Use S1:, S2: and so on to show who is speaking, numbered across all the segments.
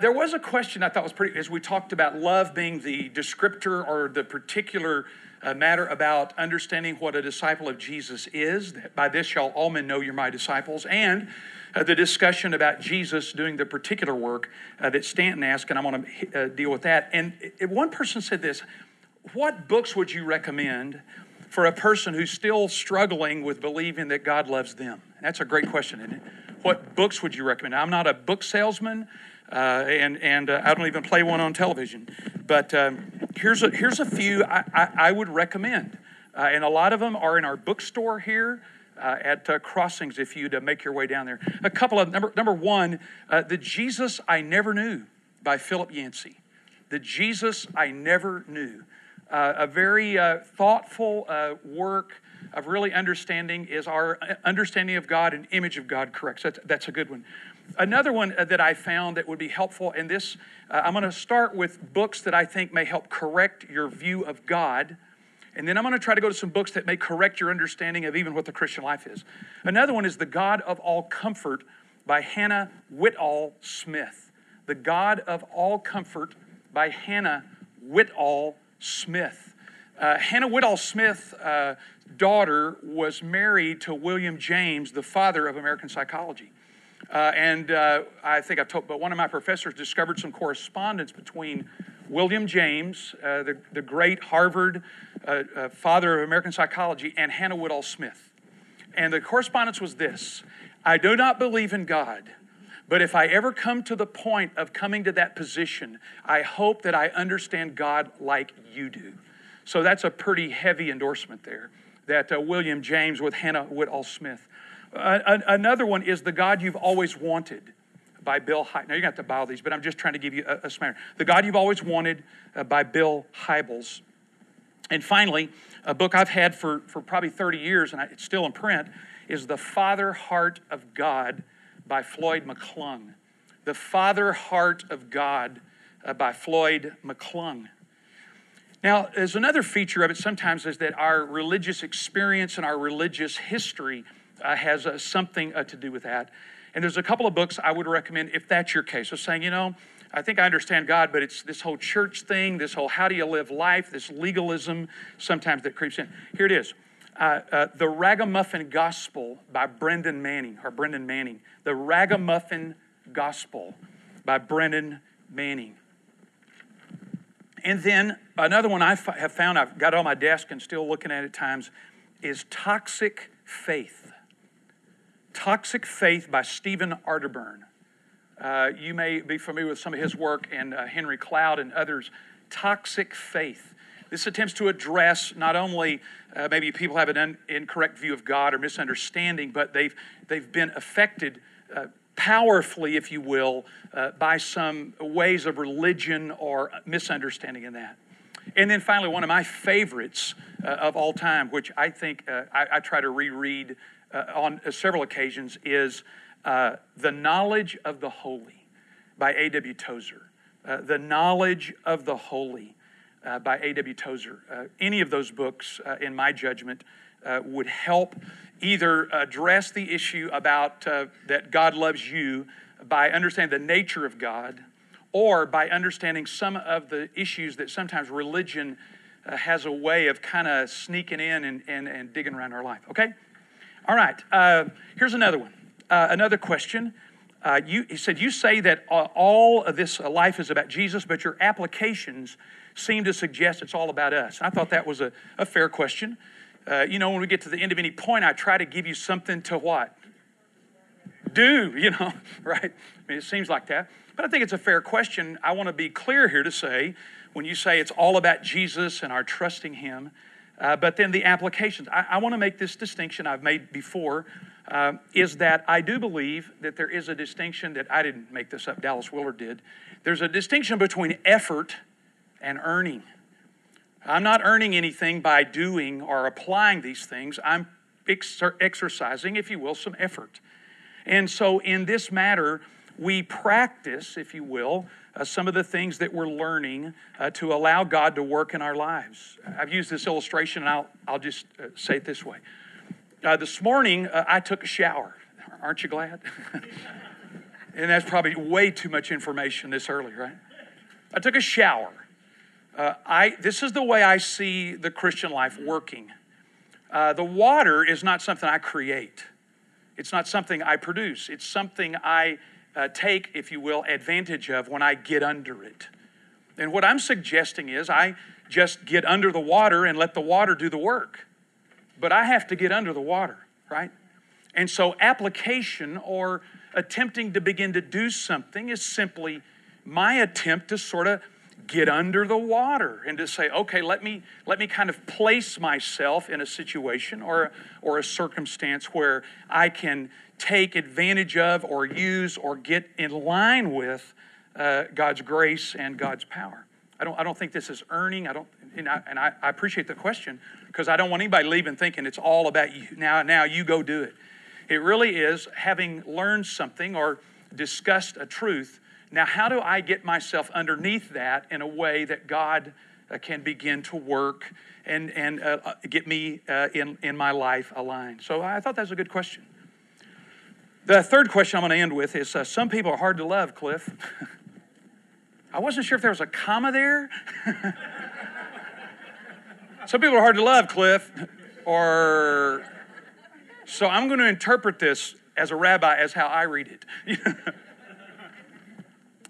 S1: there was a question I thought was pretty, as we talked about love being the descriptor or the particular uh, matter about understanding what a disciple of Jesus is. By this shall all men know you're my disciples. And uh, the discussion about Jesus doing the particular work uh, that Stanton asked, and I want to deal with that. And one person said this What books would you recommend for a person who's still struggling with believing that God loves them? That's a great question, isn't it? What books would you recommend? I'm not a book salesman. Uh, and and uh, I don't even play one on television. But um, here's a here's a few I, I, I would recommend, uh, and a lot of them are in our bookstore here. Uh, at uh, crossings, if you'd uh, make your way down there, a couple of number number one, the Jesus I Never Knew by Philip Yancey, the Jesus I Never Knew, a very thoughtful work of really understanding is our understanding of God and image of God correct. So that's, that's a good one. Another one uh, that I found that would be helpful, and this, uh, I'm going to start with books that I think may help correct your view of God. And then I'm going to try to go to some books that may correct your understanding of even what the Christian life is. Another one is The God of All Comfort by Hannah Whitall Smith. The God of All Comfort by Hannah Whitall Smith. Uh, Hannah Whitall Smith's uh, daughter was married to William James, the father of American psychology. Uh, and uh, I think I've told, but one of my professors discovered some correspondence between William James, uh, the, the great Harvard uh, uh, father of American psychology, and Hannah Woodall Smith. And the correspondence was this I do not believe in God. But if I ever come to the point of coming to that position, I hope that I understand God like you do. So that's a pretty heavy endorsement there that uh, William James with Hannah Woodall Smith. Another one is The God You've Always Wanted by Bill Hybels. Now, you're going to have to buy these, but I'm just trying to give you a, a smatter. The God You've Always Wanted uh, by Bill Hybels. And finally, a book I've had for, for probably 30 years, and I, it's still in print, is The Father Heart of God by Floyd McClung. The Father Heart of God uh, by Floyd McClung. Now, there's another feature of it sometimes is that our religious experience and our religious history uh, has uh, something uh, to do with that. And there's a couple of books I would recommend if that's your case. So saying, you know, I think I understand God, but it's this whole church thing, this whole how do you live life, this legalism sometimes that creeps in. Here it is. Uh, uh, the Ragamuffin Gospel by Brendan Manning, or Brennan Manning. The Ragamuffin Gospel by Brendan Manning. And then another one I have found, I've got on my desk and still looking at at times, is Toxic Faith. Toxic Faith by Stephen Arterburn. Uh, you may be familiar with some of his work and uh, Henry Cloud and others. Toxic Faith. This attempts to address not only uh, maybe people have an un- incorrect view of God or misunderstanding, but they've, they've been affected uh, powerfully, if you will, uh, by some ways of religion or misunderstanding in that. And then finally, one of my favorites uh, of all time, which I think uh, I, I, try to reread uh, on several occasions, is uh, The Knowledge of the Holy by A.W. Tozer. Uh, the Knowledge of the Holy by A.W. Tozer. any of those books, in my judgment, would help either address the issue about uh, that God loves you by understanding the nature of God or by understanding some of the issues that sometimes religion uh, has a way of kind of sneaking in and, and, and digging around our life. Okay? All right. Uh, here's another one. Uh, another question. Uh, you, he said, You say that all of this life is about Jesus, but your applications seem to suggest it's all about us. I thought that was a, a fair question. Uh, you know, when we get to the end of any point, I try to give you something to what? Do, you know, right? I mean, it seems like that. But I think it's a fair question. I want to be clear here to say when you say it's all about Jesus and our trusting Him, uh, but then the applications. I, I want to make this distinction I've made before uh, is that I do believe that there is a distinction that I didn't make this up, Dallas Willard did. There's a distinction between effort and earning. I'm not earning anything by doing or applying these things. I'm exer- exercising, if you will, some effort. And so in this matter, we practice, if you will, uh, some of the things that we're learning uh, to allow God to work in our lives. I've used this illustration, and I'll, I'll just uh, say it this way. Uh, this morning, uh, I took a shower. Aren't you glad? And that's probably way too much information this early, right? I took a shower. Uh, I, this is the way I see the Christian life working. The water is not something I create, it's not something I produce. It's something I uh, take, if you will, advantage of when I get under it. And what I'm suggesting is I just get under the water and let the water do the work. But I have to get under the water, right? And so application or attempting to begin to do something is simply my attempt to sort of get under the water and to say okay let me let me kind of place myself in a situation or or a circumstance where i can take advantage of or use or get in line with uh, god's grace and god's power. I don't i don't think this is earning. I don't and i, and I, I appreciate the question because i don't want anybody leaving thinking it's all about you. Now now you go do it. It really is having learned something or discussed a truth. Now, how do I get myself underneath that in a way that God uh, can begin to work and, and uh, uh get me uh, in, in my life aligned? So I thought that was a good question. The third question I'm going to end with is uh, some people are hard to love, Cliff. I wasn't sure if there was a comma there. some people are hard to love, Cliff. Or so I'm going to interpret this as a rabbi as how I read it.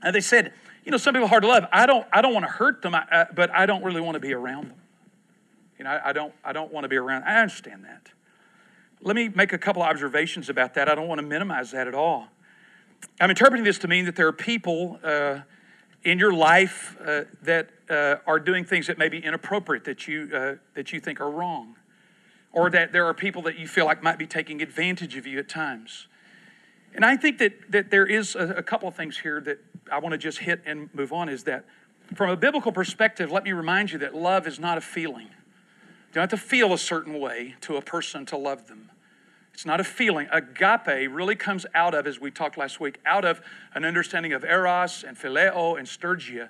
S1: and they said, you know, some people are hard to love. I don't, I don't want to hurt them, I, but I don't really want to be around them. You know, I, I don't, I don't want to be around. I understand that. Let me make a couple observations about that. I don't want to minimize that at all. I'm interpreting this to mean that there are people uh, in your life uh, that uh, are doing things that may be inappropriate that you uh, that you think are wrong or that there are people that you feel like might be taking advantage of you at times. And I think that, that there is a, a couple of things here that I want to just hit and move on is that from a biblical perspective, let me remind you that love is not a feeling. You don't have to feel a certain way to a person to love them. It's not a feeling. Agape really comes out of, as we talked last week, out of an understanding of eros and phileo and storge.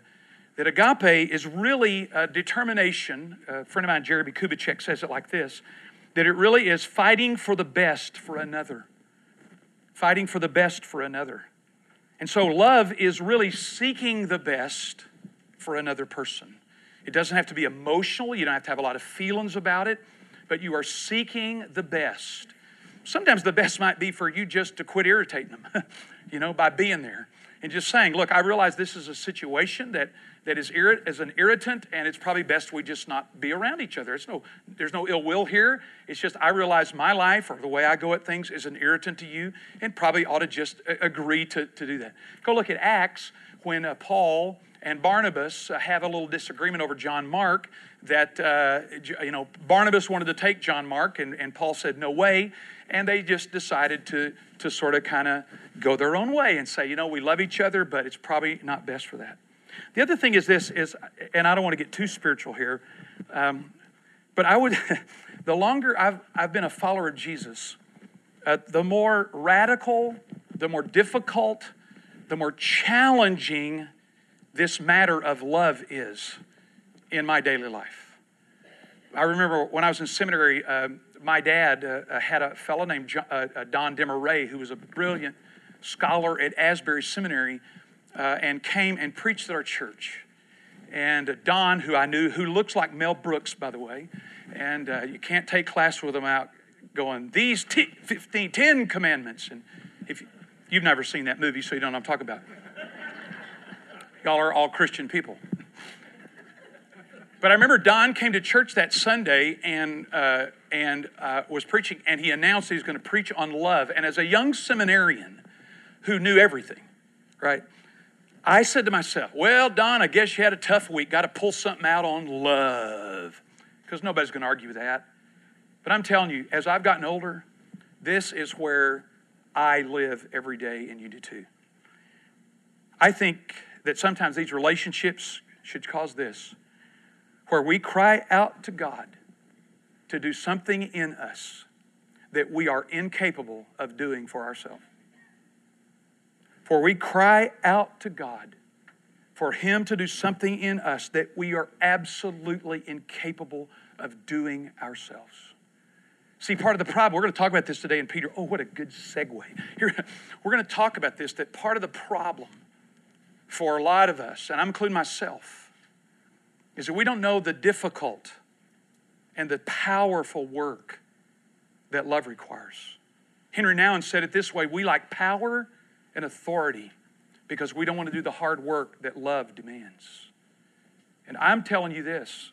S1: That agape is really a determination. A friend of mine, Jeremie Kubicek, says it like this that it really is fighting for the best for another. Fighting for the best for another. And so love is really seeking the best for another person. It doesn't have to be emotional, you don't have to have a lot of feelings about it, but you are seeking the best. Sometimes the best might be for you just to quit irritating them, you know, by being there and just saying, look, I realize this is a situation that that is, irrit- is an irritant, and it's probably best we just not be around each other. It's no, there's no ill will here. It's just I realize my life or the way I go at things is an irritant to you, and probably ought to just agree to, to do that. Go look at Acts when uh, Paul and Barnabas uh, have a little disagreement over John Mark. That uh, you know, Barnabas wanted to take John Mark, and, and Paul said no way, and they just decided to to sort of kind of go their own way and say, you know, we love each other, but it's probably not best for that. The other thing is this is, and I don't want to get too spiritual here, um, but I would, the longer I've, I've been a follower of Jesus, uh, the more radical, the more difficult, the more challenging this matter of love is in my daily life. I remember when I was in seminary, uh, my dad uh, had a fellow named John, uh, uh, Don Demaray, who was a brilliant scholar at Asbury Seminary uh, and came and preached at our church. And uh, Don, who I knew, who looks like Mel Brooks, by the way, and uh, you can't take class with him out going, these t- 15, 10 commandments. And if you've never seen that movie, so you don't know what I'm talking about. Y'all are all Christian people. But I remember Don came to church that Sunday and, uh, and uh, was preaching, and he announced he was going to preach on love. And as a young seminarian who knew everything, right? I said to myself, well, Don, I guess you had a tough week. Got to pull something out on love. Because nobody's going to argue with that. But I'm telling you, as I've gotten older, this is where I live every day, and you do too. I think that sometimes these relationships should cause this where we cry out to God to do something in us that we are incapable of doing for ourselves. For we cry out to God for Him to do something in us that we are absolutely incapable of doing ourselves. See, part of the problem, we're going to talk about this today in Peter. Oh, what a good segue. Here, we're going to talk about this that part of the problem for a lot of us, and I'm including myself, is that we don't know the difficult and the powerful work that love requires. Henri Nouwen said it this way we like power and authority because we don't want to do the hard work that love demands. And I'm telling you this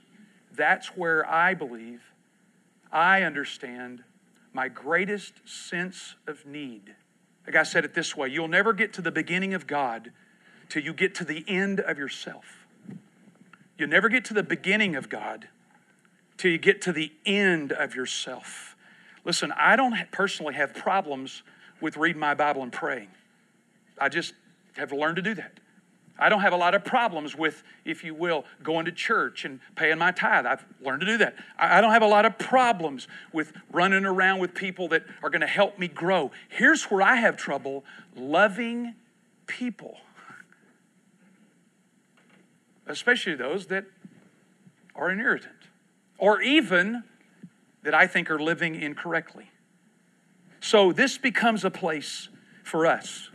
S1: that's where I believe I understand my greatest sense of need. Like I said it this way you'll never get to the beginning of God till you get to the end of yourself. You'll never get to the beginning of God till you get to the end of yourself. Listen, I don't personally have problems with reading my Bible and praying. I just have learned to do that. I don't have a lot of problems with, if you will, going to church and paying my tithe. I've learned to do that. I don't have a lot of problems with running around with people that are going to help me grow. Here's where I have trouble loving people, especially those that are an irritant or even that I think are living incorrectly. So this becomes a place for us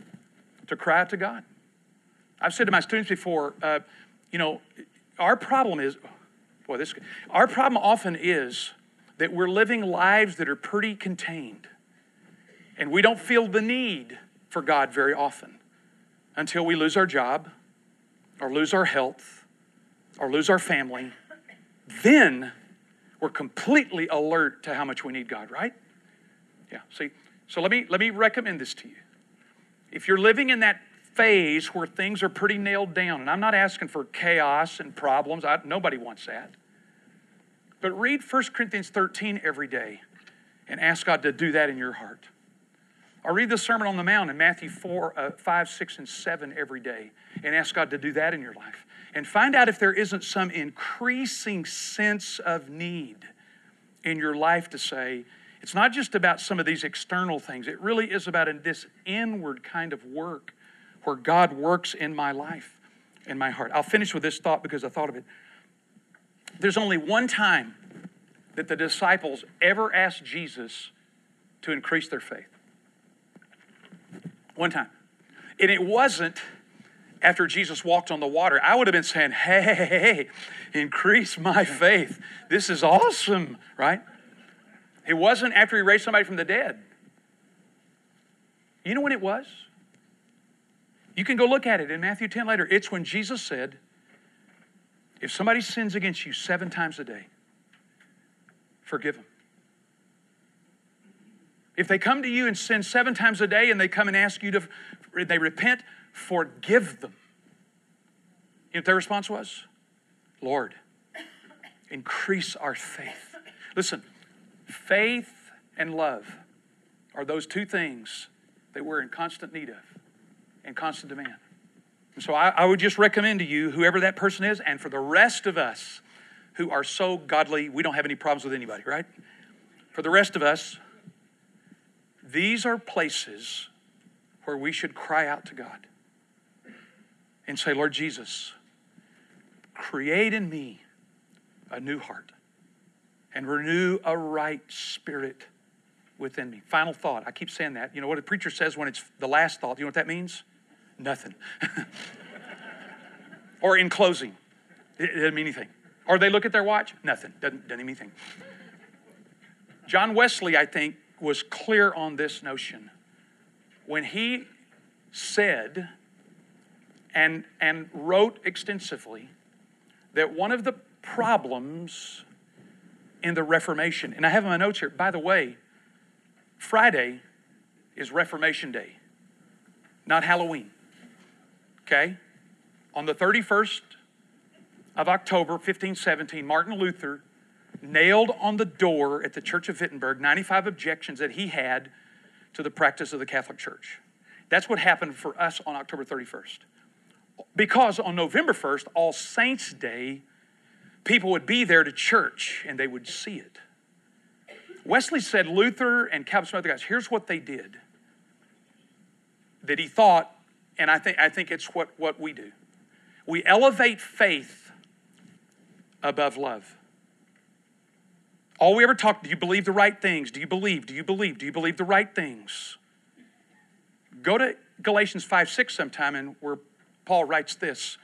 S1: to cry out to God. I've said to my students before, uh, you know, our problem is, boy, this, our problem often is that we're living lives that are pretty contained. And we don't feel the need for God very often until we lose our job or lose our health or lose our family. Then we're completely alert to how much we need God, right? Yeah. See, so let me let me recommend this to you. If you're living in that phase where things are pretty nailed down. And I'm not asking for chaos and problems, I, nobody wants that. But read 1 Corinthians 13 every day and ask God to do that in your heart. Or read the Sermon on the Mount in Matthew 4, uh, 5, 6, and 7 every day and ask God to do that in your life. And find out if there isn't some increasing sense of need in your life to say, it's not just about some of these external things, it really is about this inward kind of work where God works in my life, in my heart. I'll finish with this thought because I thought of it. There's only one time that the disciples ever asked Jesus to increase their faith. One time. And it wasn't after Jesus walked on the water. I would have been saying, hey, hey, hey, increase my faith. This is awesome, right? It wasn't after he raised somebody from the dead. You know when it was? You can go look at it in Matthew 10 later. It's when Jesus said, If somebody sins against you seven times a day, forgive them. If they come to you and sin seven times a day and they come and ask you to, they repent, forgive them. You know what their response was? Lord, increase our faith. Listen, faith and love are those two things that we're in constant need of and constant demand. And so I, I would just recommend to you, whoever that person is, and for the rest of us who are so godly, we don't have any problems with anybody, right? For the rest of us, these are places where we should cry out to God and say, Lord Jesus, create in me a new heart and renew a right spirit within me. Final thought. I keep saying that. You know what a preacher says when it's the last thought? You know what that means? Nothing. or in closing, it, doesn't mean anything. Or they look at their watch, nothing, doesn't, doesn't mean anything. John Wesley, I think, was clear on this notion when he said and, and wrote extensively that one of the problems in the Reformation, and I have my notes here, by the way, Friday is Reformation Day, not Halloween okay? On the 31st of October, 1517, Martin Luther nailed on the door at the Church of Wittenberg 95 objections that he had to the practice of the Catholic Church. That's what happened for us on October 31st. Because on November 1st, All Saints' Day, people would be there to church and they would see it. Wesley said Luther and Calvin other guys, here's what they did that he thought and I think, I think it's what, what we do. We elevate faith above love. All we ever talk, do you believe the right things? Do you believe? Do you believe? Do you believe the right things? Go to Galatians 5 6 sometime, and where Paul writes this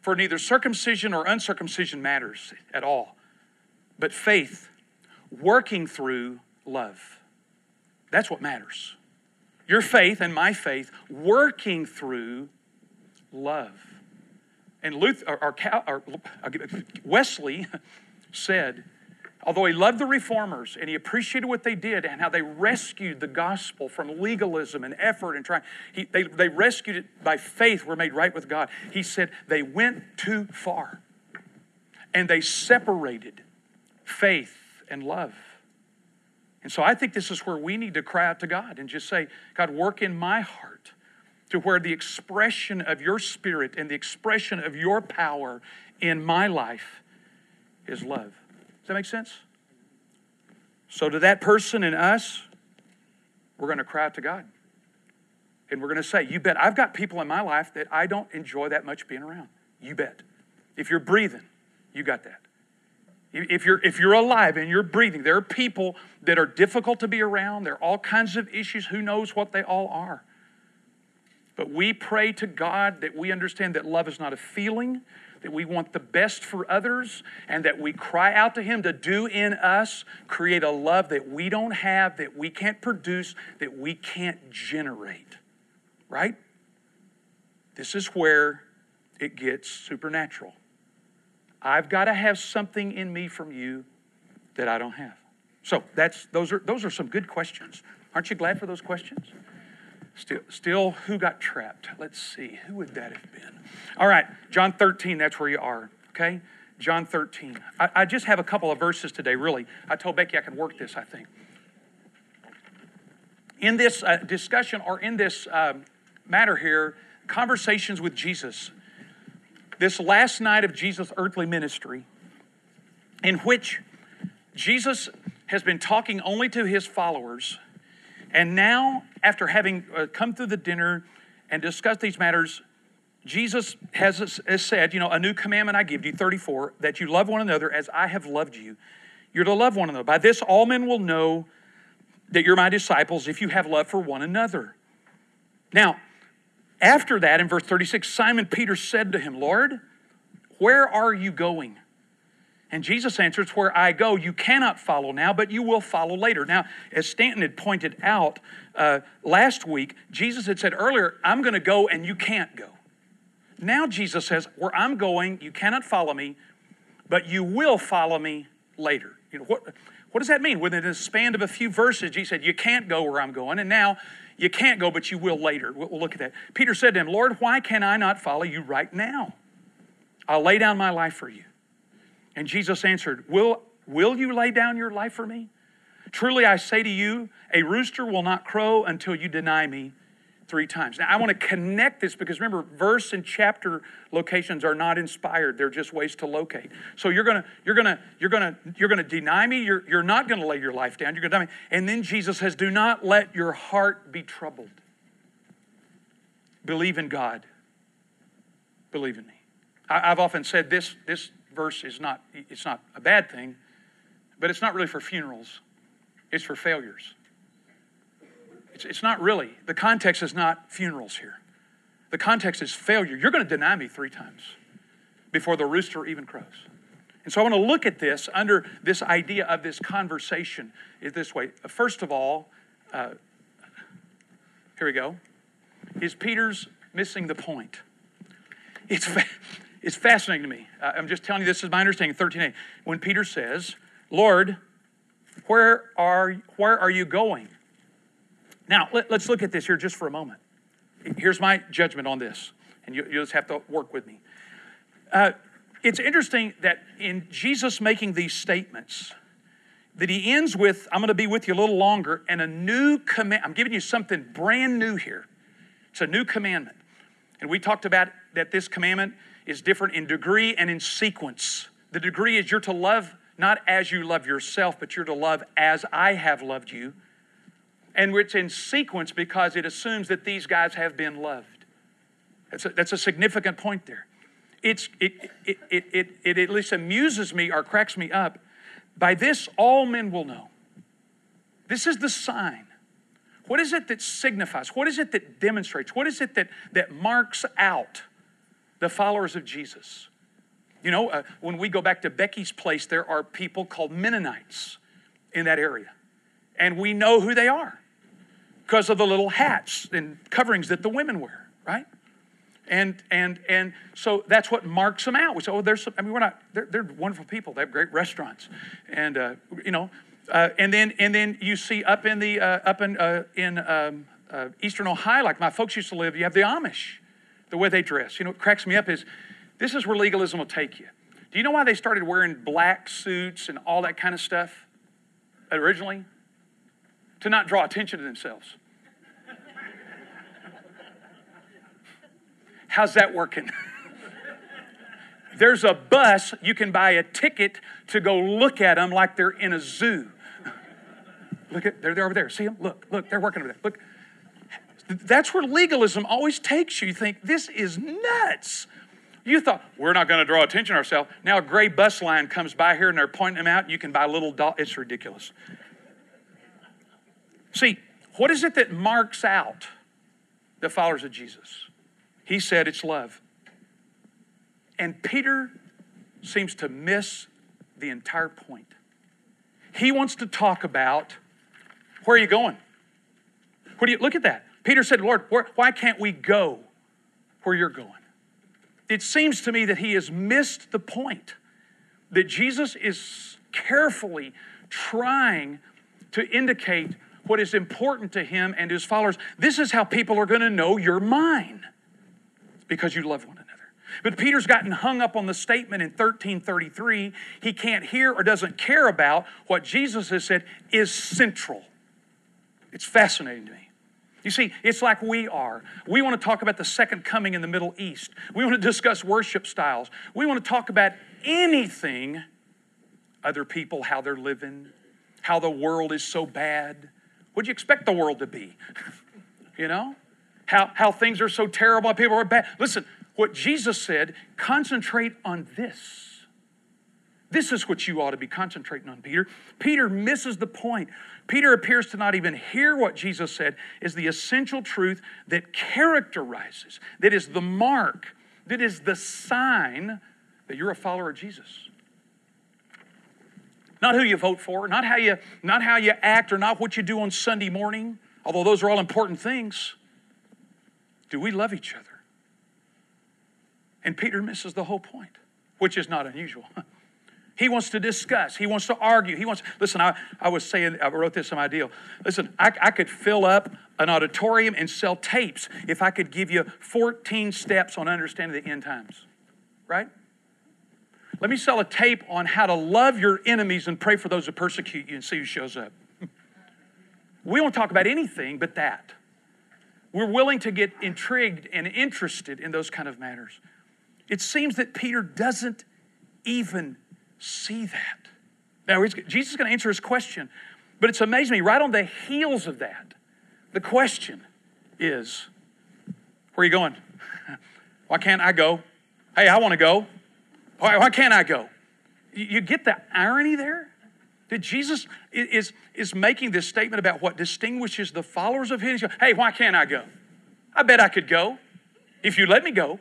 S1: For neither circumcision or uncircumcision matters at all, but faith working through love. That's what matters. Your faith and my faith working through love. And Luther, or, or, or Wesley said, although he loved the reformers and he appreciated what they did and how they rescued the gospel from legalism and effort and trying, he, they, they rescued it by faith, were made right with God. He said they went too far and they separated faith and love. And so I think this is where we need to cry out to God and just say, God, work in my heart to where the expression of your spirit and the expression of your power in my life is love. Does that make sense? So, to that person and us, we're going to cry out to God. And we're going to say, You bet, I've got people in my life that I don't enjoy that much being around. You bet. If you're breathing, you got that. If you're, if you're alive and you're breathing, there are people that are difficult to be around. There are all kinds of issues. Who knows what they all are? But we pray to God that we understand that love is not a feeling, that we want the best for others, and that we cry out to Him to do in us, create a love that we don't have, that we can't produce, that we can't generate. Right? This is where it gets supernatural. I've got to have something in me from you that I don't have. So that's those are those are some good questions. Aren't you glad for those questions? Still, still, who got trapped? Let's see. Who would that have been? All right, John 13, that's where you are, okay? John 13. I, I just have a couple of verses today, really. I told Becky I could work this, I think. In this uh, discussion or in this uh, matter here, conversations with Jesus, this last night of Jesus' earthly ministry, in which Jesus has been talking only to his followers, and now, after having uh, come through the dinner and discussed these matters, Jesus has, has said, You know, a new commandment I give you, 34, that you love one another as I have loved you. You're to love one another. By this, all men will know that you're my disciples if you have love for one another. Now, after that, in verse 36, Simon Peter said to him, Lord, where are you going? And Jesus answers, Where I go, you cannot follow now, but you will follow later. Now, as Stanton had pointed out uh, last week, Jesus had said earlier, I'm going to go and you can't go. Now, Jesus says, Where I'm going, you cannot follow me, but you will follow me later. You know, what, what does that mean? Within a span of a few verses, Jesus said, You can't go where I'm going. And now you can't go, but you will later. We'll look at that. Peter said to him, Lord, why can I not follow you right now? I'll lay down my life for you. And Jesus answered, Will, will you lay down your life for me? Truly I say to you, a rooster will not crow until you deny me three times. Now, I want to connect this because remember, verse and chapter locations are not inspired. They're just ways to locate. So you're gonna, you're gonna, you're gonna, you're gonna deny me. You're, you're not gonna lay your life down. You're gonna deny me. And then Jesus says, "Do not let your heart be troubled. Believe in God. Believe in me." I, I've often said this. This verse is not. It's not a bad thing, but it's not really for funerals. It's for failures. It's, it's not really. The context is not funerals here. The context is failure. You're going to deny me three times before the rooster even crows. And so I want to look at this under this idea of this conversation is this way. First of all, uh, here we go. Is Peter's missing the point? It's, it's fascinating to me. I'm just telling you, this is my understanding. 13a. When Peter says, Lord, where are, where are you going? Now, let, us look at this here just for a moment. Here's my judgment on this, and you, you just have to work with me. Uh, it's interesting that in Jesus making these statements, that he ends with, I'm going to be with you a little longer, and a new command. I'm giving you something brand new here. It's a new commandment. And we talked about that this commandment is different in degree and in sequence. The degree is you're to love not as you love yourself, but you're to love as I have loved you and it's in sequence because it assumes that these guys have been loved. That's a, that's a significant point there. It's, it, it, it, it, it at least amuses me or cracks me up By this all men will know. This is the sign. What is it that signifies? What is it that demonstrates? What is it that, that marks out the followers of Jesus? You know, uh, when we go back to Becky's place, there are people called Mennonites in that area. And we know who they are because of the little hats and coverings that the women wear, right? And and and so that's what marks them out. We say, oh, there's some, I mean, we're not. They're, they're wonderful people. They have great restaurants, and uh, you know, uh, and then and then you see up in the uh, up in uh, in um, uh, eastern Ohio, like my folks used to live, you have the Amish, the way they dress. You know, what cracks me up is this is where legalism will take you. Do you know why they started wearing black suits and all that kind of stuff originally? To not draw attention to themselves. How's that working? There's a bus, you can buy a ticket to go look at them like they're in a zoo. Look at, they're, they're over there. See them? Look, look, they're working over there. Look. That's where legalism always takes you. You think, this is nuts. You thought, we're not going to draw attention to ourselves. Now a gray bus line comes by here and they're pointing them out. And you can buy little doll. It's ridiculous. See, what is it that marks out the followers of Jesus? He said it's love. And Peter seems to miss the entire point. He wants to talk about where are you going? Where do you look at that? Peter said, Lord, why can't we go where you're going? It seems to me that he has missed the point that Jesus is carefully trying to indicate what is important to him and his followers. This is how people are going to know you're mine because you love one another. But Peter's gotten hung up on the statement in 1333 he can't hear or doesn't care about what Jesus has said is central. It's fascinating to me. You see, it's like we are. We want to talk about the second coming in the Middle East. We want to discuss worship styles. We want to talk about anything other people, how they're living, how the world is so bad. What'd you expect the world to be? you know? How, how things are so terrible, people are bad. Listen, what Jesus said, concentrate on this. This is what you ought to be concentrating on, Peter. Peter misses the point. Peter appears to not even hear what Jesus said is the essential truth that characterizes, that is the mark, that is the sign that you're a follower of Jesus. Not who you vote for, not how you, not how you act, or not what you do on Sunday morning, although those are all important things. Do we love each other? And Peter misses the whole point, which is not unusual. He wants to discuss. He wants to argue. He wants, listen, I, I was saying, I wrote this in my deal. Listen, I, I could fill up an auditorium and sell tapes if I could give you 14 steps on understanding the end times, right? Let me sell a tape on how to love your enemies and pray for those who persecute you and see who shows up. we won't talk about anything but that. We're willing to get intrigued and interested in those kind of matters. It seems that Peter doesn't even see that. Now, Jesus is going to answer his question, but it's amazing me, right on the heels of that, the question is, where are you going? Why can't I go? Hey, I want to go. Why, why can't I go? You get the irony there? That Jesus is, is making this statement about what distinguishes the followers of his. Hey, why can't I go? I bet I could go if you let me go.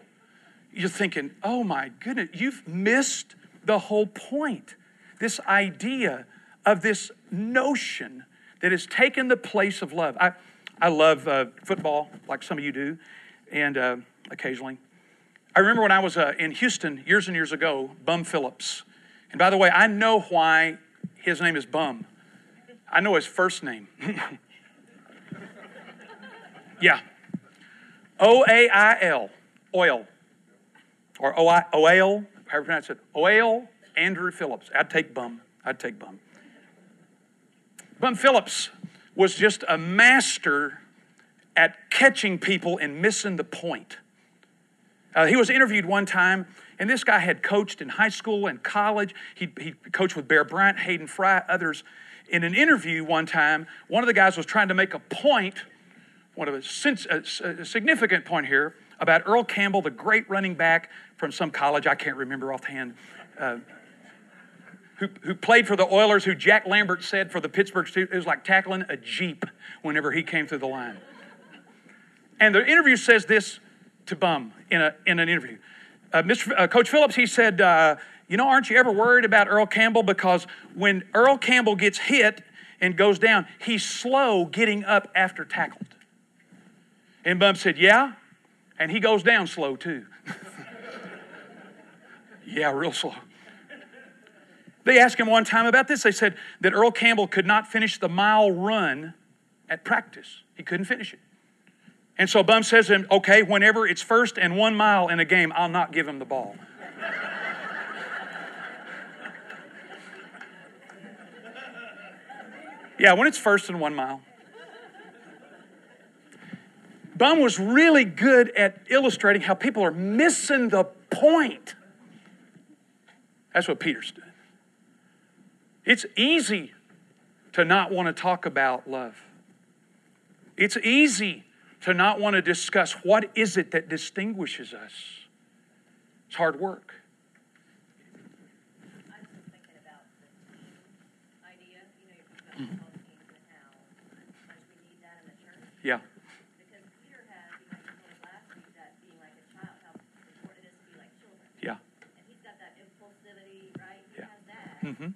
S1: You're thinking, oh my goodness, you've missed the whole point. This idea of this notion that has taken the place of love. I, I love uh, football, like some of you do, and uh, occasionally. I remember when I was uh, in Houston years and years ago, Bum Phillips. And by the way, I know why his name is Bum. I know his first name. yeah. O A I L, oil. Or O I O L, however you pronounce it, Oail Andrew Phillips. I'd take Bum. I'd take Bum. Bum Phillips was just a master at catching people and missing the point. Uh, he was interviewed one time, and this guy had coached in high school and college. He, he coached with Bear Bryant, Hayden Fry, others. In an interview one time, one of the guys was trying to make a point, one of a, a, a significant point here, about Earl Campbell, the great running back from some college I can't remember offhand. Uh, who, who played for the Oilers, who Jack Lambert said for the Pittsburgh Steelers, it was like tackling a Jeep whenever he came through the line. And the interview says this to Bum in, a, in an interview. Uh, Mr. Uh, Coach Phillips, he said, uh, You know, aren't you ever worried about Earl Campbell? Because when Earl Campbell gets hit and goes down, he's slow getting up after tackled. And Bum said, Yeah. And he goes down slow too. yeah, real slow. They asked him one time about this. They said that Earl Campbell could not finish the mile run at practice, he couldn't finish it. And so Bum says to him, Okay, whenever it's first and one mile in a game, I'll not give him the ball. yeah, when it's first and one mile. Bum was really good at illustrating how people are missing the point. That's what Peter's doing. It's easy to not want to talk about love. It's easy to not want to discuss what is it that distinguishes us. It's hard work. Yeah.
S2: Because Peter has, you know, he told us last week that being like a child, how important it is to be like children.
S1: Yeah.
S2: And he's got that impulsivity, right? He
S1: Yeah.
S2: has that.
S1: Mm-hmm.
S2: But then he just doesn't listen well.
S1: Yeah.
S2: So somebody else in the group who listens well can help him Mm-hmm. and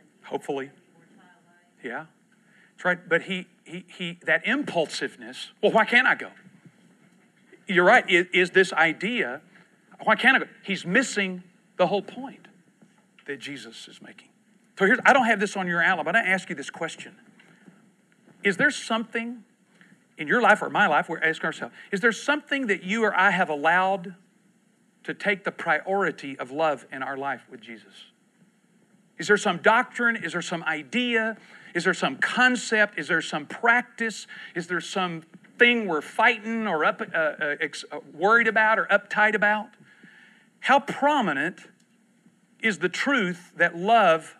S2: he
S1: Hopefully.
S2: can be more childlike.
S1: Yeah. That's right. But he, he, he, that impulsiveness, well, why can't I go? You're right. Is, is this idea, why can't I go? He's missing the whole point that Jesus is making. So here's, I don't have this on your outline, but I ask you this question. Is there something in your life or my life, we're asking ourselves, is there something that you or I have allowed to take the priority of love in our life with Jesus? Is there some doctrine? Is there some idea? Is there some concept? Is there some practice? Is there some thing we're fighting or up, uh, uh, uh, worried about or uptight about? How prominent is the truth that love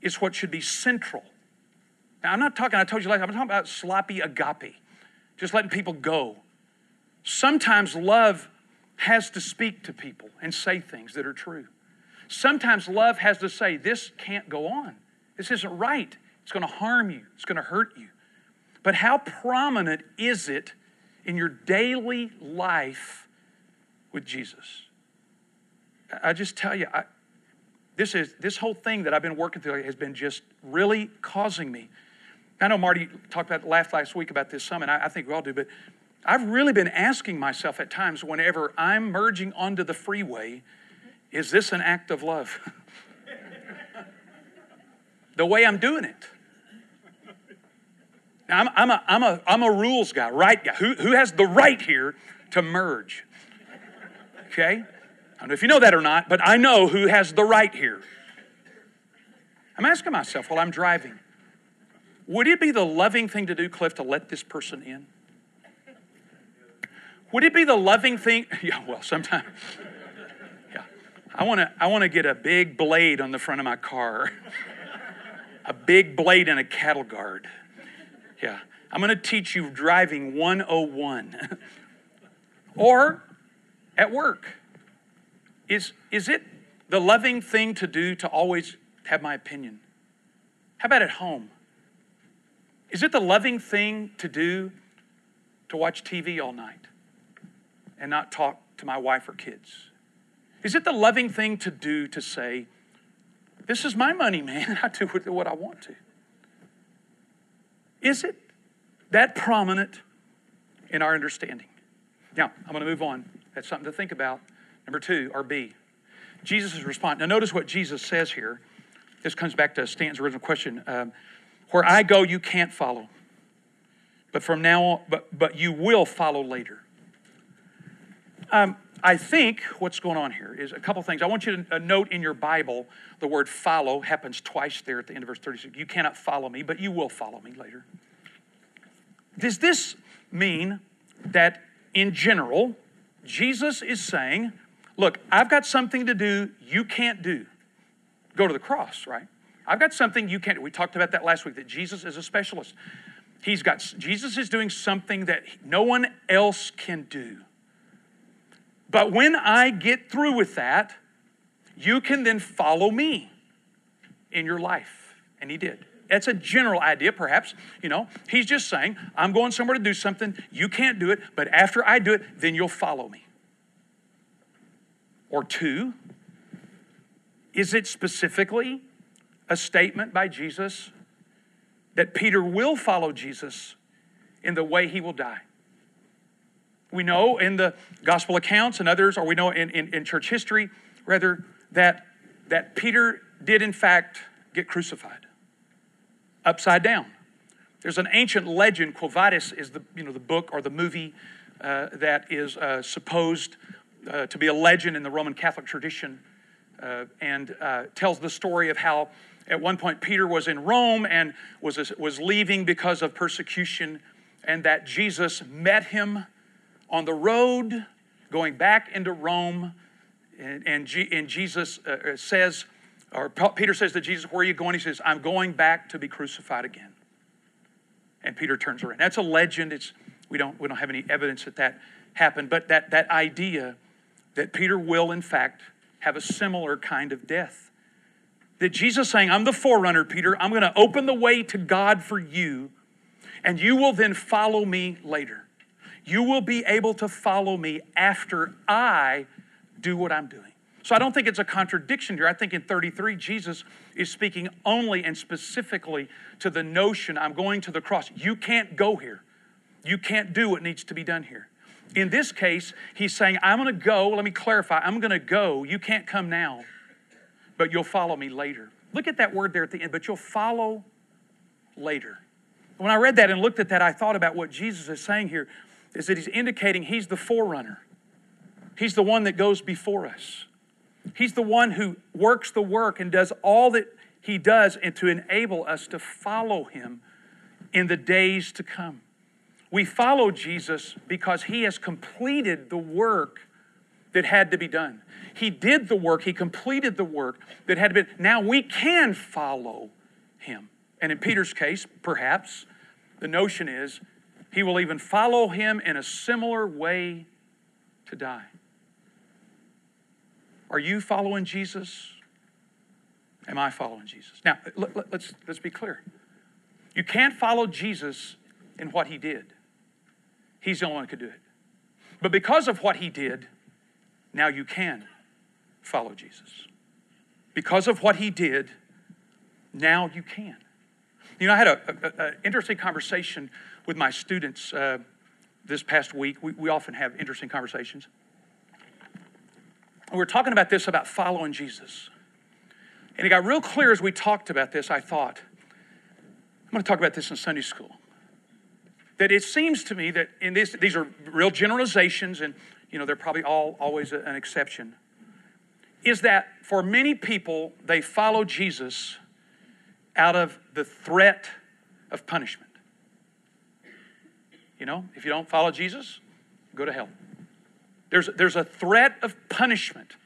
S1: is what should be central? Now, I'm not talking, I told you last I'm talking about sloppy agape, just letting people go. Sometimes love has to speak to people and say things that are true. Sometimes love has to say, This can't go on. This isn't right. It's going to harm you, it's going to hurt you. But how prominent is it in your daily life with Jesus? I just tell you, I, this is this whole thing that I've been working through has been just really causing me. I know Marty talked about laughed last week about this summit. I, I think we all do, but I've really been asking myself at times whenever I'm merging onto the freeway, is this an act of love? the way I'm doing it. Now, I'm, I'm, a, I'm, a, I'm a rules guy, right guy. Who, who has the right here to merge? Okay? I don't know if you know that or not, but I know who has the right here. I'm asking myself while I'm driving would it be the loving thing to do, Cliff, to let this person in? Would it be the loving thing? Yeah, well, sometimes. Yeah. I want to I want to get a big blade on the front of my car. a big blade and a cattle guard. Yeah. I'm going to teach you driving 101. or at work. Is, is it the loving thing to do to always have my opinion? How about at home? Is it the loving thing to do to watch TV all night and not talk to my wife or kids? Is it the loving thing to do to say, This is my money, man, I do what I want to? Is it that prominent in our understanding? Now, I'm going to move on. That's something to think about. Number two, or B, Jesus' response. Now, notice what Jesus says here. This comes back to Stanton's original question. Um, where I go, you can't follow. But from now on, but, but you will follow later. Um, I think what's going on here is a couple things. I want you to uh, note in your Bible the word follow happens twice there at the end of verse 36. You cannot follow me, but you will follow me later. Does this mean that in general, Jesus is saying, Look, I've got something to do you can't do? Go to the cross, right? I've got something you can't. We talked about that last week that Jesus is a specialist. He's got Jesus is doing something that no one else can do. But when I get through with that, you can then follow me in your life. And he did. That's a general idea, perhaps. You know, he's just saying, I'm going somewhere to do something. You can't do it, but after I do it, then you'll follow me. Or two, is it specifically a statement by Jesus that Peter will follow Jesus in the way he will die? We know in the gospel accounts and others, or we know in, in, in church history, rather, that, that Peter did in fact get crucified upside down. There's an ancient legend, Quo Vadis is the, you know, the book or the movie uh, that is uh, supposed uh, to be a legend in the Roman Catholic tradition uh, and uh, tells the story of how at one point Peter was in Rome and was, was leaving because of persecution, and that Jesus met him on the road going back into Rome. And, and, G, and Jesus uh, says, or Peter says to Jesus, Where are you going? He says, I'm going back to be crucified again. And Peter turns around. That's a legend. It's, we, don't, we don't have any evidence that that happened, but that, that idea that Peter will, in fact, have a similar kind of death. That Jesus saying, I'm the forerunner, Peter. I'm going to open the way to God for you, and you will then follow me later. You will be able to follow me after I do what I'm doing. So I don't think it's a contradiction here. I think in 33, Jesus is speaking only and specifically to the notion I'm going to the cross. You can't go here. You can't do what needs to be done here. In this case, he's saying, I'm going to go. Let me clarify. I'm going to go. You can't come now, but you'll follow me later. Look at that word there at the end, but you'll follow later. When I read that and looked at that, I thought about what Jesus is saying here is that he's indicating he's the forerunner. He's the one that goes before us. He's the one who works the work and does all that he does and to enable us to follow him in the days to come. We follow Jesus because he has completed the work that had to be done. He did the work, he completed the work that had to be. Now we can follow him. And in Peter's case, perhaps, the notion is he will even follow him in a similar way to die. Are you following Jesus? Am I following Jesus? Now, let, us let's, let's be clear. You can't follow Jesus in what he did. He's the only one who could do it. But because of what he did, now you can follow Jesus. Because of what he did, now you can. You know, I had an interesting conversation with my students uh, this past week. We, we often have interesting conversations. We are talking about this about following Jesus. And it got real clear as we talked about this, I thought, I'm going to talk about this in Sunday school that it seems to me that in this, these are real generalizations, and you know they're probably all always an exception. Is that for many people they follow Jesus out of the threat of punishment? You know, if you don't follow Jesus, go to hell. There's, there's a threat of punishment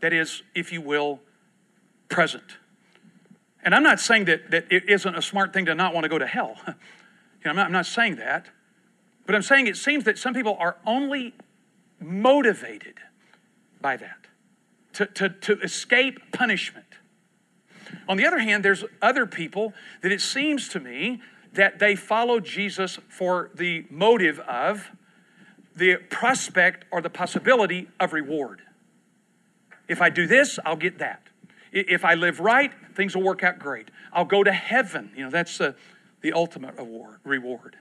S1: that is, if you will, present. And I'm not saying that, that it isn't a smart thing to not want to go to hell. You know, I'm, not, I'm not saying that. But I'm saying it seems that some people are only motivated by that to, to, to escape punishment. On the other hand, there's other people that it seems to me that they follow Jesus for the motive of the prospect or the possibility of reward. If I do this, I'll get that. If I live right, things will work out great. I'll go to heaven. You know, that's a, the ultimate award, reward.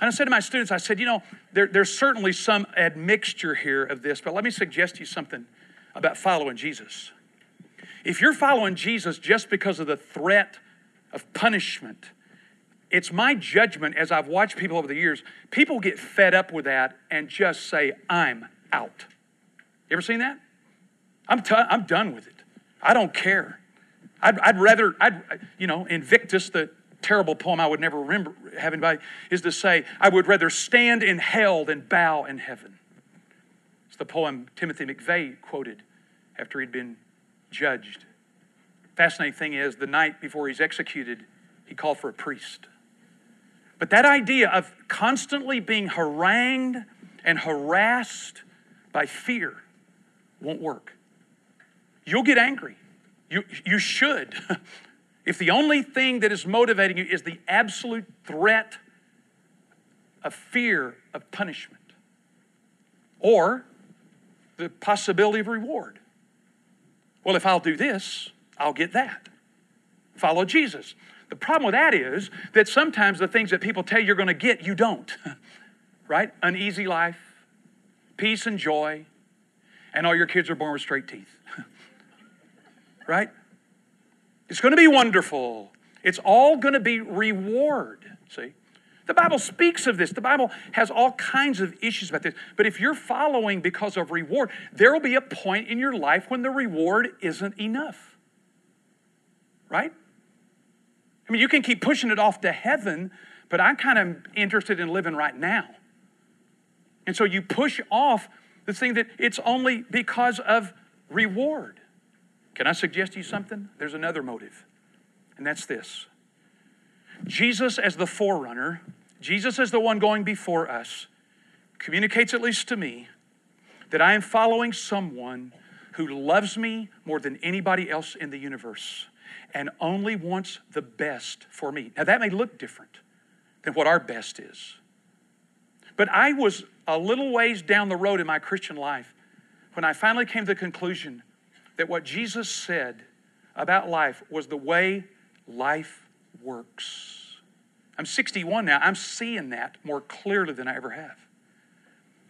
S1: And I said to my students, I said, you know, there, there's certainly some admixture here of this, but let me suggest to you something about following Jesus. If you're following Jesus just because of the threat of punishment, it's my judgment as I've watched people over the years, people get fed up with that and just say, I'm out. You ever seen that? I'm, t- I'm done with it. I don't care. I'd, I'd rather, I'd, you know, Invictus, the terrible poem I would never remember having by is to say, I would rather stand in hell than bow in heaven. It's the poem Timothy McVeigh quoted after he'd been judged. Fascinating thing is, the night before he's executed, he called for a priest. But that idea of constantly being harangued and harassed by fear won't work. You'll get angry. You, you should. if the only thing that is motivating you is the absolute threat of fear of punishment or the possibility of reward. Well, if I'll do this, I'll get that. Follow Jesus. The problem with that is that sometimes the things that people tell you you're going to get, you don't. right? An easy life, peace and joy, and all your kids are born with straight teeth. right? It's going to be wonderful. It's all going to be reward. See? The Bible speaks of this. The Bible has all kinds of issues about this. But if you're following because of reward, there will be a point in your life when the reward isn't enough. Right? I mean, you can keep pushing it off to heaven, but I'm kind of interested in living right now. And so you push off the thing that it's only because of reward. Can I suggest you something? There's another motive, and that's this Jesus, as the forerunner, Jesus, as the one going before us, communicates, at least to me, that I am following someone who loves me more than anybody else in the universe and only wants the best for me. Now, that may look different than what our best is. But I was a little ways down the road in my Christian life when I finally came to the conclusion that what Jesus said about life was the way life works. I'm 61 now. I'm seeing that more clearly than I ever have.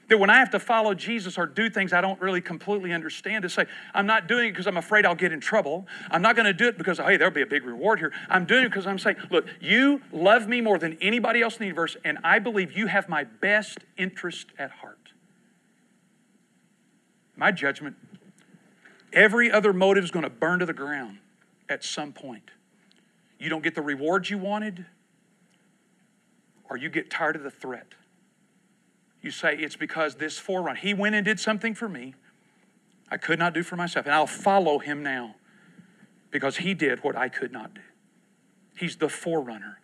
S1: That when I have to follow Jesus or do things I don't really completely understand, to say, I'm not doing it because I'm afraid I'll get in trouble. I'm not going to do it because, hey, there'll be a big reward here. I'm doing it because I'm saying, look, you love me more than anybody else in the universe, and I believe you have my best interest at heart. My judgment, every other motive is going to burn to the ground at some point. You don't get the rewards you wanted, or you get tired of the threat. You say, it's because this forerunner, he went and did something for me I could not do for myself. And I'll follow him now because he did what I could not do. He's the forerunner,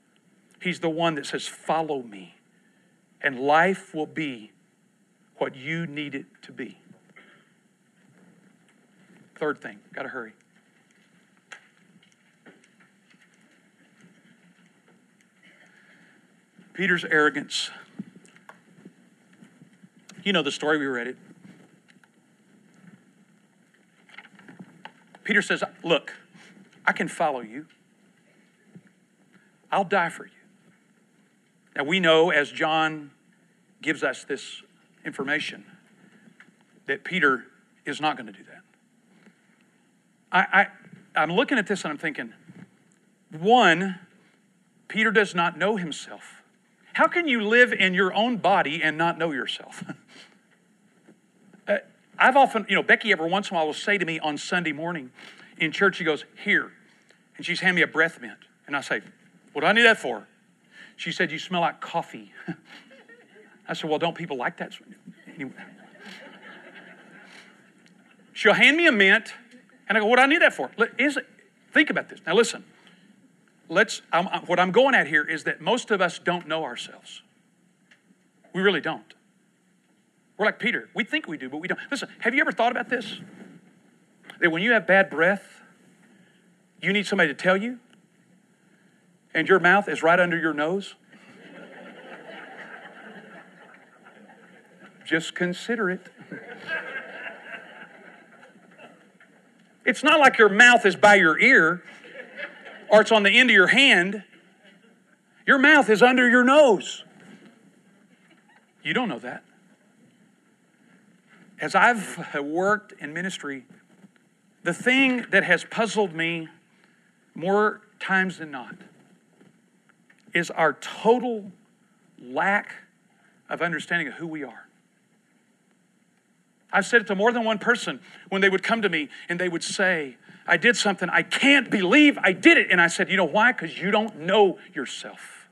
S1: he's the one that says, follow me. And life will be what you need it to be. Third thing, got to hurry. Peter's arrogance you know the story, we read it. Peter says, Look, I can follow you. I'll die for you. Now we know as John gives us this information that Peter is not going to do that. I, I, I'm looking at this and I'm thinking, one, Peter does not know himself. How can you live in your own body and not know yourself? uh, I've often, you know, Becky every once in a while will say to me on Sunday morning in church, she goes, Here. And she's handing me a breath mint. And I say, What do I need that for? She said, You smell like coffee. I said, Well, don't people like that? Anyway. She'll hand me a mint, and I go, What do I need that for? Is it, think about this. Now, listen let's, I'm, what I'm going at here is that most of us don't know ourselves. We really don't. We're like Peter. We think we do, but we don't. Listen, have you ever thought about this? That when you have bad breath, you need somebody to tell you, and your mouth is right under your nose? Just consider it. It's not like your mouth is by your ear or it's on the end of your hand, your mouth is under your nose. You don't know that. As I've worked in ministry, the thing that has puzzled me more times than not is our total lack of understanding of who we are. I've said it to more than one person when they would come to me and they would say, I did something. I can't believe I did it. And I said, You know why? Because you don't know yourself.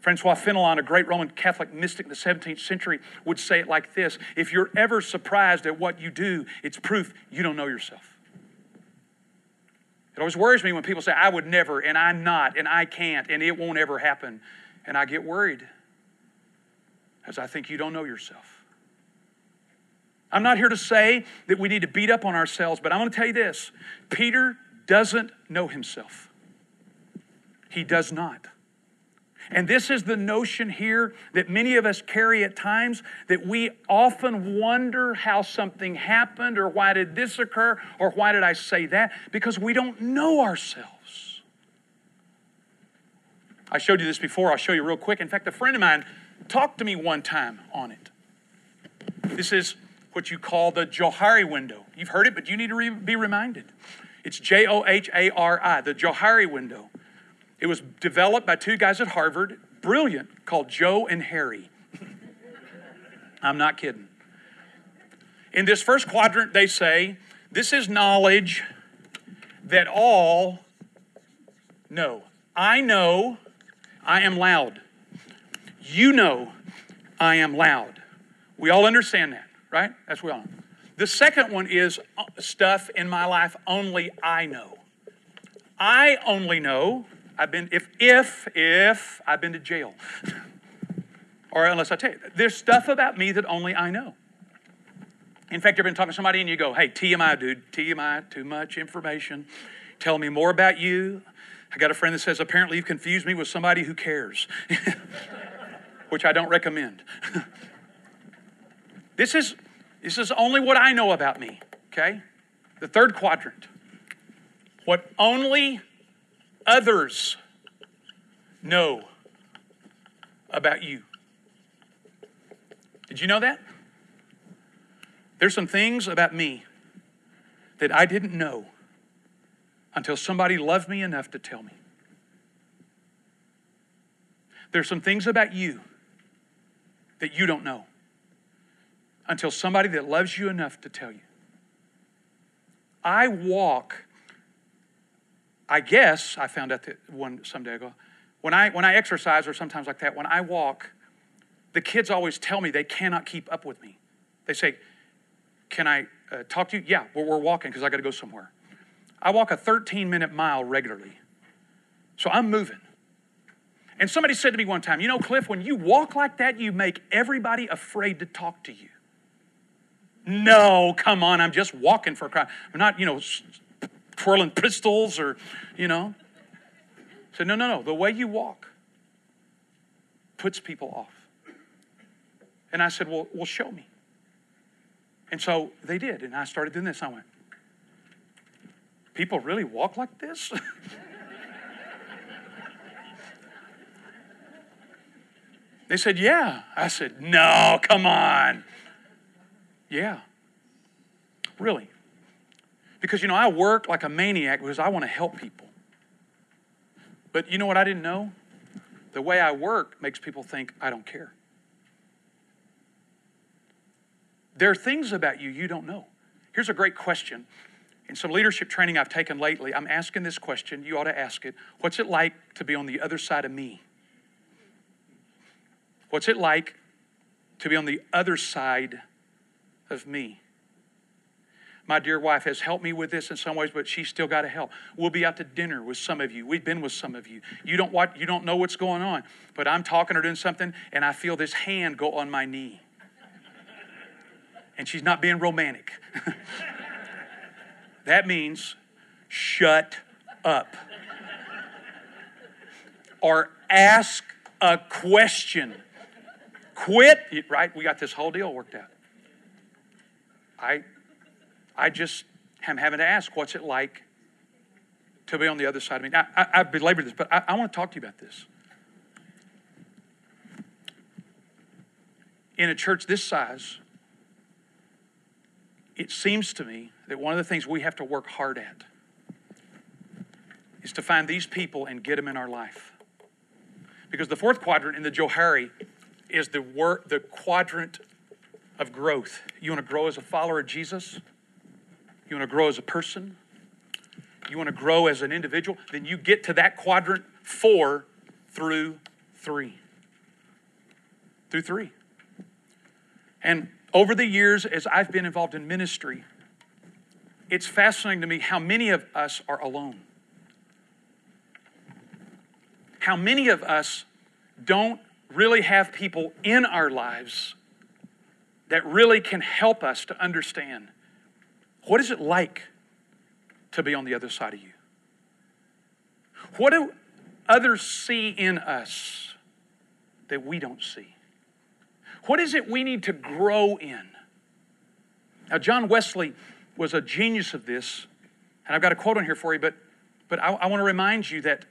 S1: Francois Fenelon, a great Roman Catholic mystic in the 17th century, would say it like this If you're ever surprised at what you do, it's proof you don't know yourself. It always worries me when people say, I would never, and I'm not, and I can't, and it won't ever happen. And I get worried. because I think you don't know yourself. I'm not here to say that we need to beat up on ourselves, but I'm going to tell you this Peter doesn't know himself. He does not. And this is the notion here that many of us carry at times that we often wonder how something happened or why did this occur or why did I say that because we don't know ourselves. I showed you this before, I'll show you real quick. In fact, a friend of mine talked to me one time on it. This is what you call the Johari window. You've heard it, but you need to re- be reminded. It's J O H A R I, the Johari window. It was developed by two guys at Harvard, brilliant, called Joe and Harry. I'm not kidding. In this first quadrant, they say, This is knowledge that all know. I know I am loud. You know I am loud. We all understand that, right? That's we all. The second one is uh, stuff in my life only I know. I only know I've been if if if I've been to jail. or unless I tell you, there's stuff about me that only I know. In fact, you've been talking to somebody and you go, hey, TMI, dude, TMI, too much information. Tell me more about you. I got a friend that says, apparently you've confused me with somebody who cares, which I don't recommend. this, is, this is only what I know about me, okay? The third quadrant. What only others know about you. Did you know that? There's some things about me that I didn't know until somebody loved me enough to tell me. There's some things about you that you don't know until somebody that loves you enough to tell you. I walk I guess I found out that one someday ago. When I when I exercise or sometimes like that, when I walk, the kids always tell me they cannot keep up with me. They say, "Can I uh, talk to you?" Yeah, well, we're walking because I got to go somewhere. I walk a 13 minute mile regularly, so I'm moving. And somebody said to me one time, "You know, Cliff, when you walk like that, you make everybody afraid to talk to you." No, come on, I'm just walking for crowd. I'm not, you know, twirling pistols or, you know. So, no, no, no. The way you walk puts people off. And I said, well, well, show me. And so they did. And I started doing this. I went, people really walk like this? they said, yeah. I said, no, come on. Yeah. Really. Because, you know, I work like a maniac because I want to help people. But you know what I didn't know? The way I work makes people think I don't care. There are things about you you don't know. Here's a great question. In some leadership training I've taken lately, I'm asking this question. You ought to ask it. What's it like to be on the other side of me? What's it like to be on the other side of me? My dear wife has helped me with this in some ways, but she's still got to help. We'll be out to dinner with some of you. We've been with some of you. You don't what you don't know what's going on, but I'm talking or doing something, and I feel this hand go on my knee. And she's not being romantic. that means shut up. Or ask a question. Quit, right? We got this whole deal worked out. I I just am having to ask, what's it like to be on the other side of me? Now, I, have belabored this, but I, I want to talk to you about this. In a church this size, it seems to me that one of the things we have to work hard at is to find these people and get them in our life. Because the fourth quadrant in the Johari is the, wor- the quadrant of growth. You want to grow as a follower of Jesus? You want to grow as a person? You want to grow as an individual? Then you get to that quadrant four through three. Through three. And over the years, as I've been involved in ministry, it's fascinating to me how many of us are alone. How many of us don't really have people in our lives that really can help us to understand what is it like to be on the other side of you? What do others see in us that we don't see? What is it we need to grow in? Now, John Wesley was a genius of this, and I've got a quote on here for you, but, but I, I want to remind you that,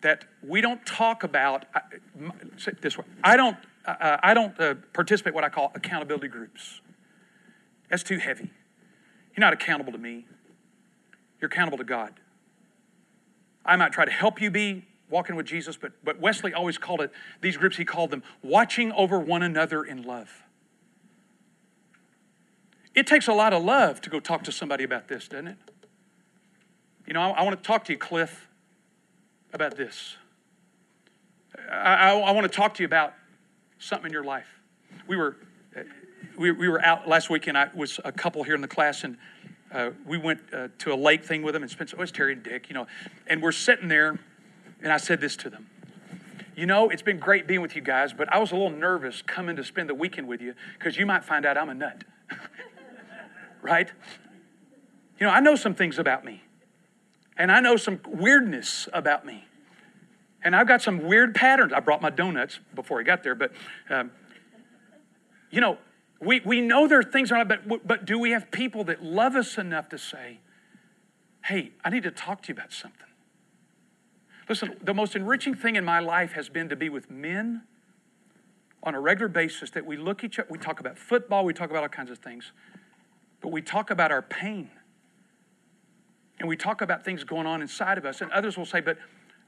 S1: that we don't talk about, I, this way, I don't, uh, I don't uh, participate in what I call accountability groups. That's too heavy. You're not accountable to me, you're accountable to God. I might try to help you be walking with Jesus, but, but Wesley always called it, these groups, he called them watching over one another in love. It takes a lot of love to go talk to somebody about this, doesn't it? You know, I, I want to talk to you, Cliff, about this. I, I, I want to talk to you about something in your life. We were, we, we were out last weekend. I was a couple here in the class, and uh, we went uh, to a lake thing with them and spent, oh, it's Terry and Dick, you know. And we're sitting there, and I said this to them. You know, it's been great being with you guys, but I was a little nervous coming to spend the weekend with you because you might find out I'm a nut. right? You know, I know some things about me, and I know some weirdness about me. And I've got some weird patterns. I brought my donuts before I got there, but, um, you know, we, we know there are things around, but, but do we have people that love us enough to say, hey, I need to talk to you about something? Listen, the most enriching thing in my life has been to be with men on a regular basis that we look each other, we talk about football, we talk about all kinds of things, but we talk about our pain. And we talk about things going on inside of us. And others will say, but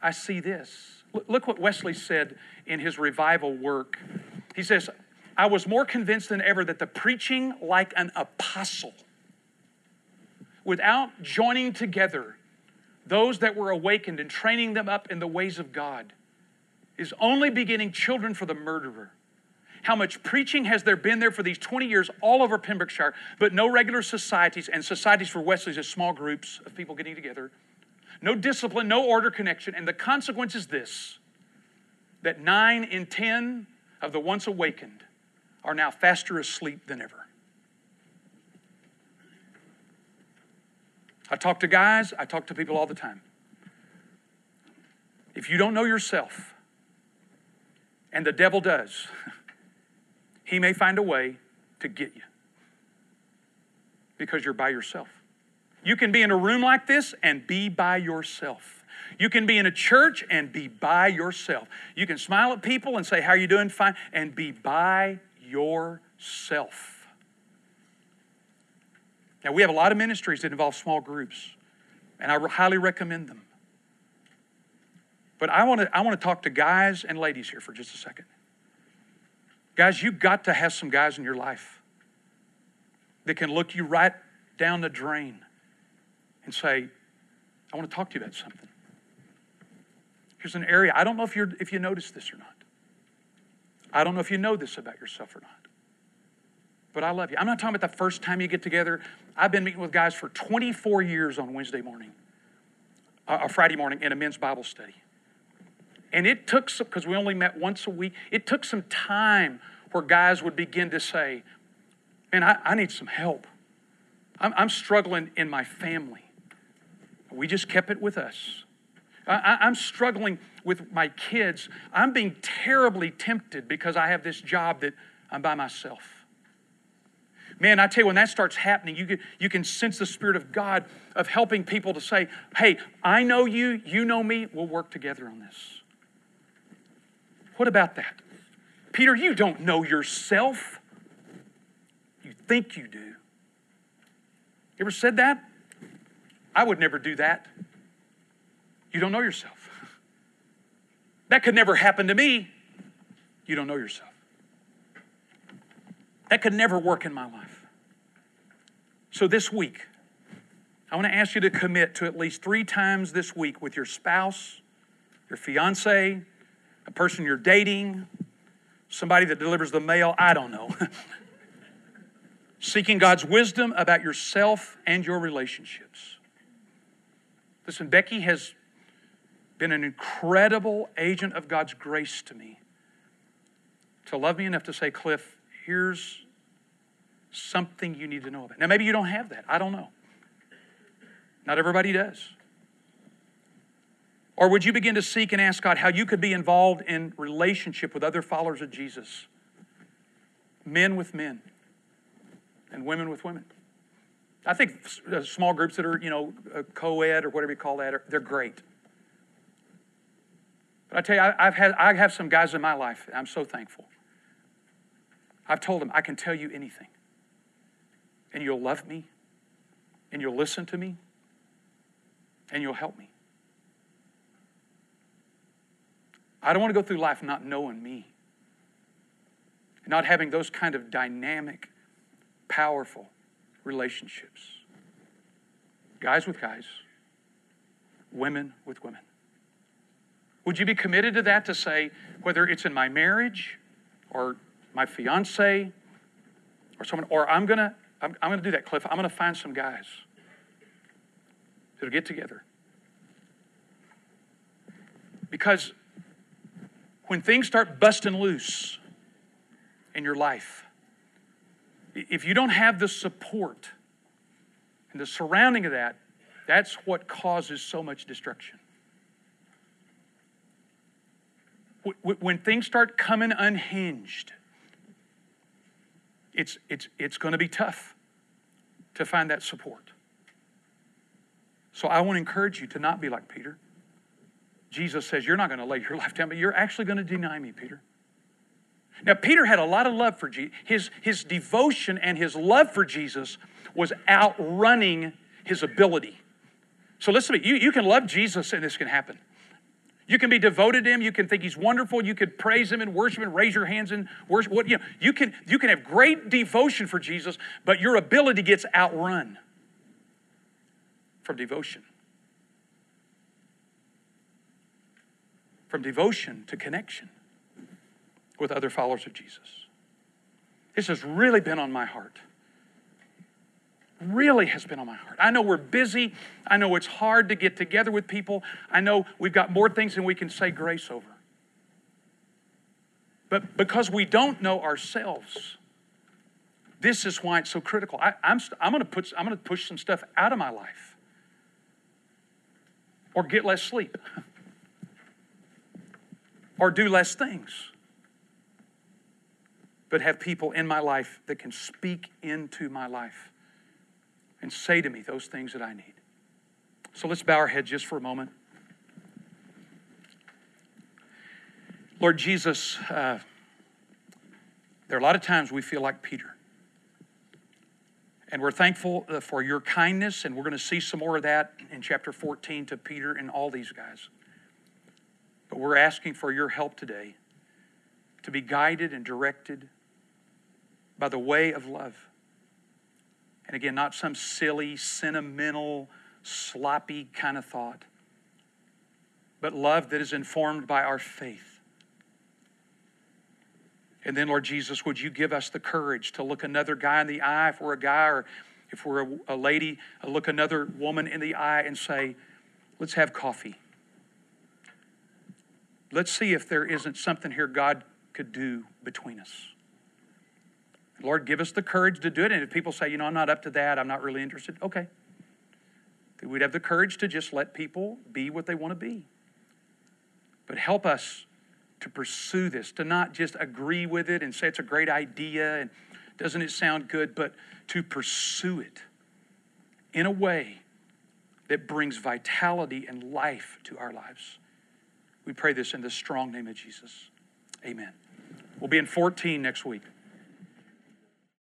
S1: I see this. Look what Wesley said in his revival work. He says, I was more convinced than ever that the preaching like an apostle, without joining together those that were awakened and training them up in the ways of God, is only beginning children for the murderer. How much preaching has there been there for these 20 years all over Pembrokeshire, but no regular societies, and societies for Wesley's are small groups of people getting together. No discipline, no order connection, and the consequence is this that nine in 10 of the once awakened are now faster asleep than ever. I talk to guys, I talk to people all the time. If you don't know yourself, and the devil does, he may find a way to get you because you're by yourself. You can be in a room like this and be by yourself. You can be in a church and be by yourself. You can smile at people and say, How are you doing? Fine. And be by yourself. Now, we have a lot of ministries that involve small groups, and I highly recommend them. But I want to I want to talk to guys and ladies here for just a second. Guys, you've got to have some guys in your life that can look you right down the drain and say, I want to talk to you about something. Here's an area. I don't know if, you're, if you notice this or not. I don't know if you know this about yourself or not. But I love you. I'm not talking about the first time you get together. I've been meeting with guys for 24 years on Wednesday morning, uh, or Friday morning in a men's Bible study. And it took some, because we only met once a week, it took some time where guys would begin to say, Man, I, I need some help. I'm, I'm, struggling in my family. We just kept it with us. I, I'm struggling with my kids. I'm being terribly tempted because I have this job that I'm by myself. Man, I tell you, when that starts happening, you can, you can sense the Spirit of God of helping people to say, hey, I know you, you know me, we'll work together on this. What about that? Peter, you don't know yourself. You think you do. You ever said that? I would never do that. You don't know yourself. That could never happen to me. You don't know yourself. That could never work in my life. So this week, I want to ask you to commit to at least three times this week with your spouse, your fiance, a person you're dating, somebody that delivers the mail, I don't know. Seeking God's wisdom about yourself and your relationships. Listen, Becky has been an incredible agent of God's grace to me. to love me enough to say, Cliff, here's something you need to know about. Now, maybe you don't have that. I don't know. Not everybody does. Or would you begin to seek and ask God how you could be involved in relationship with other followers of Jesus? Men with men and women with women. I think uh, small groups that are, you know, uh, co-ed or whatever you call that, they're great. But I tell you, I, have had, I have some guys in my life, I'm so thankful. I've told them, I can tell you anything. And you'll love me, and you'll listen to me, and you'll help me. I don't want to go through life not knowing me, not having those kind of dynamic, powerful relationships. Guys with guys, women with women. Would you be committed to that to say, whether it's in my marriage or my fiance or someone, or I'm gonna, I'm, I'm gonna do that, Cliff. I'm gonna find some guys that'll get together. Because when things start busting loose in your life, if you don't have the support and the surrounding of that, that's what causes so much destruction. When things start coming unhinged, it's, it's, it's going to be tough to find that support. So I want to encourage you to not be like Peter. Jesus says, You're not going to lay your life down, but you're actually going to deny me, Peter. Now, Peter had a lot of love for Jesus. His, his devotion and his love for Jesus was outrunning his ability. So listen to me. You, you can love Jesus and this can happen. You can be devoted to him. You can think he's wonderful. You can praise him and worship and raise your hands and worship. What, you, know, you, can, you can have great devotion for Jesus, but your ability gets outrun from devotion. From devotion to connection with other followers of Jesus. This has really been on my heart. Really has been on my heart. I know we're busy. I know it's hard to get together with people. I know we've got more things than we can say grace over. But because we don't know ourselves, this is why it's so critical. I, am going to put I'm going to push some stuff out of my life, or get less sleep, or do less things but have people in my life that can speak into my life and say to me those things that I need. So let's bow our heads just for a moment. Lord Jesus, uh, there are a lot of times we feel like Peter. And we're thankful uh, for your kindness, and we're going to see some more of that in chapter 14 to Peter and all these guys. But we're asking for your help today to be guided and directed by the way of love. And again, not some silly, sentimental, sloppy kind of thought, but love that is informed by our faith. And then, Lord Jesus, would you give us the courage to look another guy in the eye if we're a guy or if we're a, a lady, uh, look another woman in the eye and say, let's have coffee. Let's see if there isn't something here God could do between us. Lord, give us the courage to do it. And if people say, you know, I'm not up to that, I'm not really interested, okay. We'd have the courage to just let people be what they want to be. But help us to pursue this, to not just agree with it and say it's a great idea and doesn't it sound good, but to pursue it in a way that brings vitality and life to our lives. We pray this in the strong name of Jesus. Amen. We'll be in 14 next week.